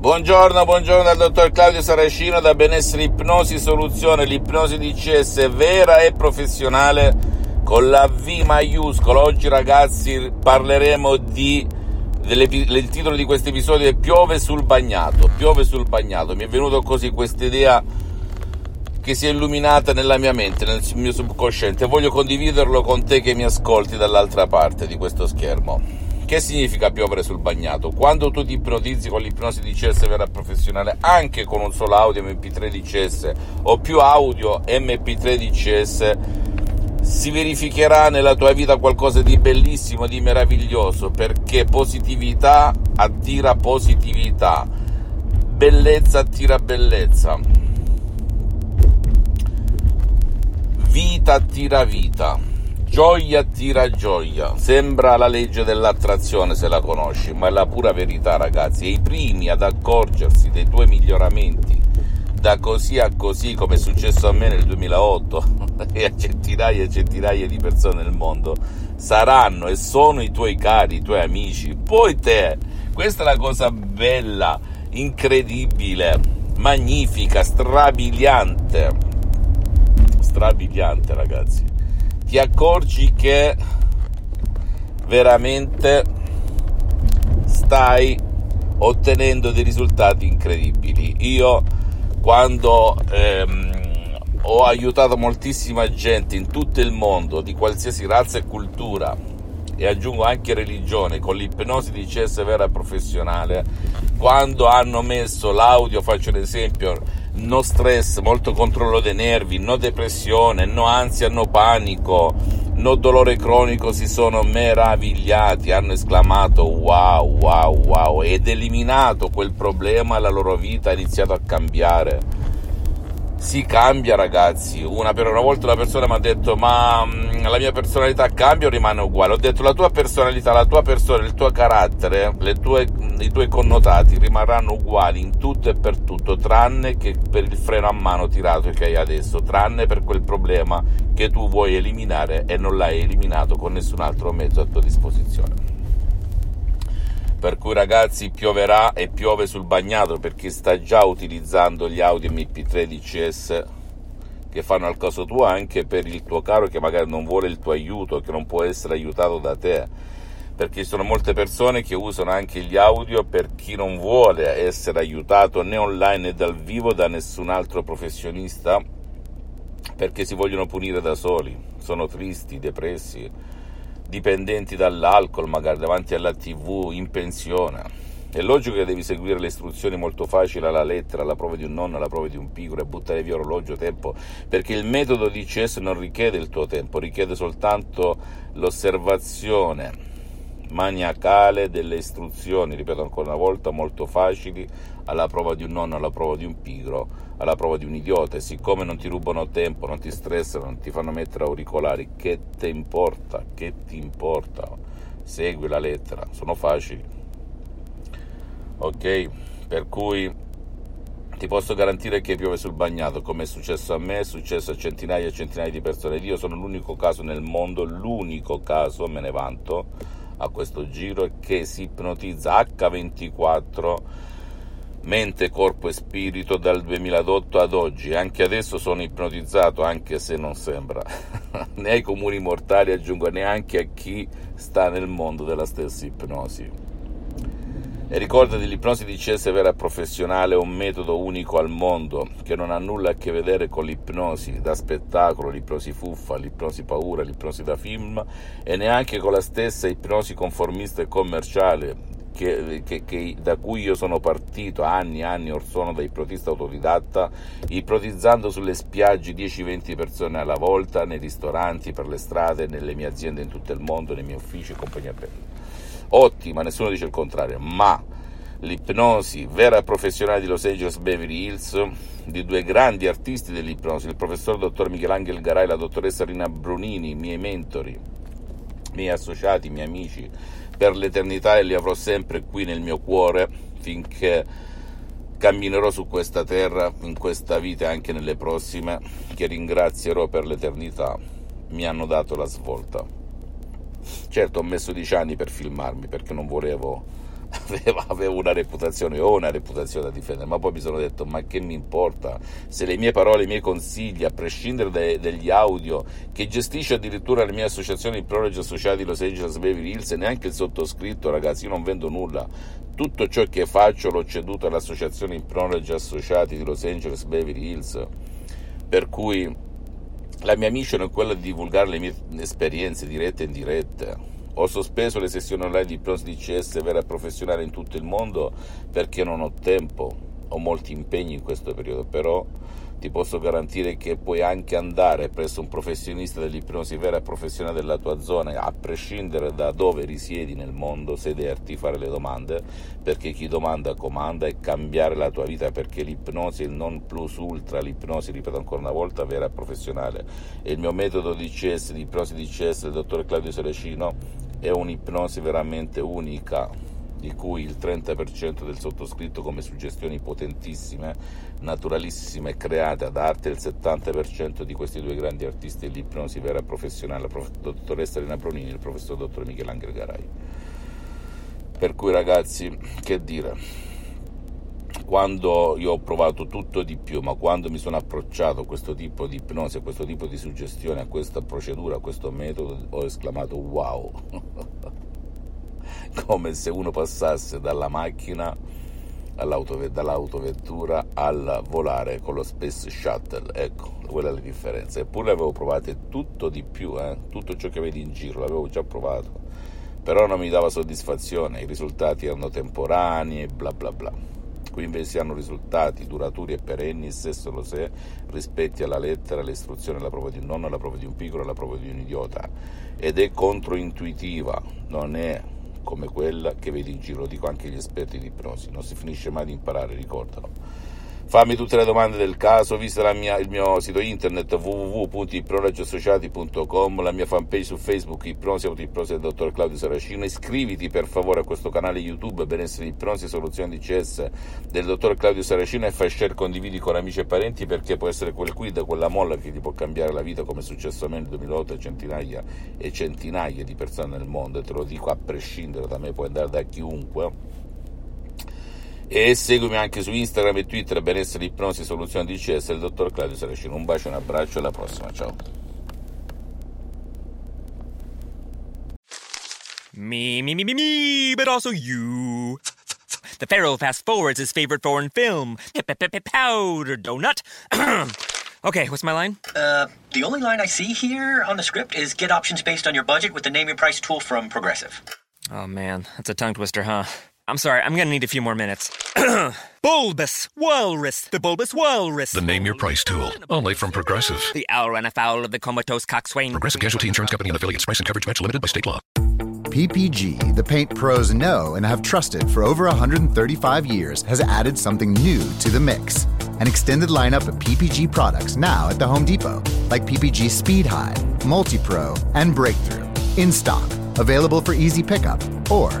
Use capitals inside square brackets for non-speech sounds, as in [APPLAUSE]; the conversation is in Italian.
Buongiorno, buongiorno dal dottor Claudio Saracino da Benessere Ipnosi Soluzione, l'ipnosi DCS vera e professionale con la V maiuscola. Oggi ragazzi parleremo di il titolo di questo episodio è Piove sul bagnato. Piove sul bagnato. Mi è venuto così questa idea che si è illuminata nella mia mente, nel mio subconsciente. Voglio condividerlo con te che mi ascolti dall'altra parte di questo schermo. Che significa piovere sul bagnato? Quando tu ti ipnotizzi con l'ipnosi DCS vera professionale, anche con un solo audio MP3 DCS o più audio MP3 DCS, si verificherà nella tua vita qualcosa di bellissimo, di meraviglioso, perché positività attira positività, bellezza attira bellezza, vita attira vita Gioia attira gioia, sembra la legge dell'attrazione se la conosci, ma è la pura verità ragazzi, e i primi ad accorgersi dei tuoi miglioramenti da così a così come è successo a me nel 2008 [LAUGHS] e a centinaia e centinaia di persone nel mondo saranno e sono i tuoi cari, i tuoi amici, poi te, questa è la cosa bella, incredibile, magnifica, strabiliante, strabiliante ragazzi ti accorgi che veramente stai ottenendo dei risultati incredibili. Io quando ehm, ho aiutato moltissima gente in tutto il mondo di qualsiasi razza e cultura e aggiungo anche religione con l'ipnosi di CS vera professionale, quando hanno messo l'audio, faccio un esempio, no stress, molto controllo dei nervi, no depressione, no ansia, no panico, no dolore cronico, si sono meravigliati, hanno esclamato wow, wow, wow, ed eliminato quel problema la loro vita ha iniziato a cambiare si cambia ragazzi. Una, per una volta una persona mi ha detto ma mm, la mia personalità cambia o rimane uguale? Ho detto la tua personalità la tua persona il tuo carattere tue, i tuoi connotati rimarranno uguali in tutto e per tutto tranne che per il freno a mano tirato che hai adesso tranne per quel problema che tu vuoi eliminare e non l'hai eliminato con nessun altro mezzo a tua disposizione per cui ragazzi pioverà e piove sul bagnato per chi sta già utilizzando gli Audi MP3 DCS che fanno al caso tuo anche per il tuo caro che magari non vuole il tuo aiuto, che non può essere aiutato da te. Perché ci sono molte persone che usano anche gli audio per chi non vuole essere aiutato né online né dal vivo da nessun altro professionista perché si vogliono punire da soli, sono tristi, depressi dipendenti dall'alcol, magari davanti alla tv, in pensione. È logico che devi seguire le istruzioni molto facili alla lettera, alla prova di un nonno, alla prova di un piccolo e buttare via orologio, tempo, perché il metodo di CS non richiede il tuo tempo, richiede soltanto l'osservazione maniacale delle istruzioni, ripeto ancora una volta, molto facili alla prova di un nonno, alla prova di un pigro, alla prova di un idiota e siccome non ti rubano tempo, non ti stressano, non ti fanno mettere auricolari, che ti importa? Che ti importa? Segui la lettera, sono facili. Ok? Per cui ti posso garantire che piove sul bagnato, come è successo a me, è successo a centinaia e centinaia di persone. Io sono l'unico caso nel mondo, l'unico caso, me ne vanto, a questo giro che si ipnotizza H24 mente, corpo e spirito dal 2008 ad oggi. Anche adesso sono ipnotizzato, anche se non sembra. [LAUGHS] né ai comuni mortali, aggiungo, neanche a chi sta nel mondo della stessa ipnosi. E ricordati, l'ipnosi di CS vera professionale è un metodo unico al mondo che non ha nulla a che vedere con l'ipnosi da spettacolo, l'ipnosi fuffa, l'ipnosi paura, l'ipnosi da film e neanche con la stessa ipnosi conformista e commerciale che, che, che, da cui io sono partito anni e anni or sono da ipnotista autodidatta, ipnotizzando sulle spiagge 10-20 persone alla volta, nei ristoranti, per le strade, nelle mie aziende in tutto il mondo, nei miei uffici e compagnia. bella ottima, nessuno dice il contrario, ma l'ipnosi vera e professionale di Los Angeles Beverly Hills di due grandi artisti dell'ipnosi, il professor dottor Michelangelo Garai e la dottoressa Rina Brunini, miei mentori, miei associati, miei amici, per l'eternità e li avrò sempre qui nel mio cuore finché camminerò su questa terra, in questa vita e anche nelle prossime, che ringrazierò per l'eternità, mi hanno dato la svolta. Certo, ho messo dieci anni per filmarmi perché non volevo [LAUGHS] avevo, una reputazione, ho una reputazione da difendere, ma poi mi sono detto ma che mi importa se le mie parole, i miei consigli, a prescindere dai, dagli audio che gestisce addirittura le mie associazioni di prologi associati Los Angeles Beverly Hills e neanche il sottoscritto, ragazzi, io non vendo nulla, tutto ciò che faccio l'ho ceduto all'associazione di prologi associati di Los Angeles Beverly Hills, per cui la mia mission è quella di divulgare le mie esperienze dirette e indirette. Ho sospeso le sessioni online di ipnosi DCS vera e professionale in tutto il mondo perché non ho tempo, ho molti impegni in questo periodo, però ti posso garantire che puoi anche andare presso un professionista dell'ipnosi vera e professionale della tua zona, a prescindere da dove risiedi nel mondo, sederti, fare le domande, perché chi domanda comanda e cambiare la tua vita, perché l'ipnosi è il non plus ultra, l'ipnosi, ripeto ancora una volta, vera e professionale. E il mio metodo di CS, di ipnosi di CS del dottor Claudio Serecino è un'ipnosi veramente unica di cui il 30% del sottoscritto come suggestioni potentissime, naturalissime, create ad arte, il 70% di questi due grandi artisti dell'ipnosi vera professionale, la dottoressa Elena Bronini e il professor dottor Michelangelo Garai. Per cui ragazzi, che dire, quando io ho provato tutto di più, ma quando mi sono approcciato a questo tipo di ipnosi, a questo tipo di suggestione, a questa procedura, a questo metodo, ho esclamato wow, [LAUGHS] [LAUGHS] come se uno passasse dalla macchina dall'autovettura al volare con lo Space Shuttle, ecco, quella è la differenza. Eppure avevo provato tutto di più, eh? tutto ciò che vedi in giro, l'avevo già provato, però non mi dava soddisfazione, i risultati erano temporanei e bla bla bla. Qui invece hanno risultati duraturi e perenni, se solo se rispetti alla lettera l'istruzione alla prova di un nonno, alla prova di un piccolo, alla prova di un idiota. Ed è controintuitiva, non è come quella che vedi in giro, lo dico anche agli esperti di ipnosi, non si finisce mai di imparare, ricordalo. Fammi tutte le domande del caso, visita mia, il mio sito internet www.ipronogiassociati.com, la mia fanpage su Facebook Ipnosi Autoipnosi del dottor Claudio Saracino. Iscriviti per favore a questo canale YouTube Benessere Ipnosi Soluzioni DCS del dottor Claudio Saracino e fai share, condividi con amici e parenti perché può essere quel quid, quella molla che ti può cambiare la vita come è successo a me nel 2008 a centinaia e centinaia di persone nel mondo e te lo dico a prescindere da me, puoi andare da chiunque e seguimi anche su Instagram e Twitter benessere ipnosi soluzione DCS il dottor Claudio Saracino un bacio un abbraccio e alla prossima ciao Me, me, me, me, me, but also you. The Pharaoh fast forwards his favorite foreign film, Powder Donut. [CLEARS THROAT] okay, what's my line? Uh, the only line I see here on the script is get options based on your budget with the name your price tool from Progressive. Oh man, that's a tongue twister, huh? I'm sorry, I'm gonna need a few more minutes. [CLEARS THROAT] bulbous Walrus, the Bulbous Walrus. The name your price tool, only from Progressive. The owl ran afoul of the comatose coxswain. Progressive Casualty Insurance Company and affiliates. Price and coverage match limited by state law. PPG, the paint pros know and have trusted for over 135 years, has added something new to the mix. An extended lineup of PPG products now at the Home Depot, like PPG Speed High, Multi Pro, and Breakthrough. In stock, available for easy pickup, or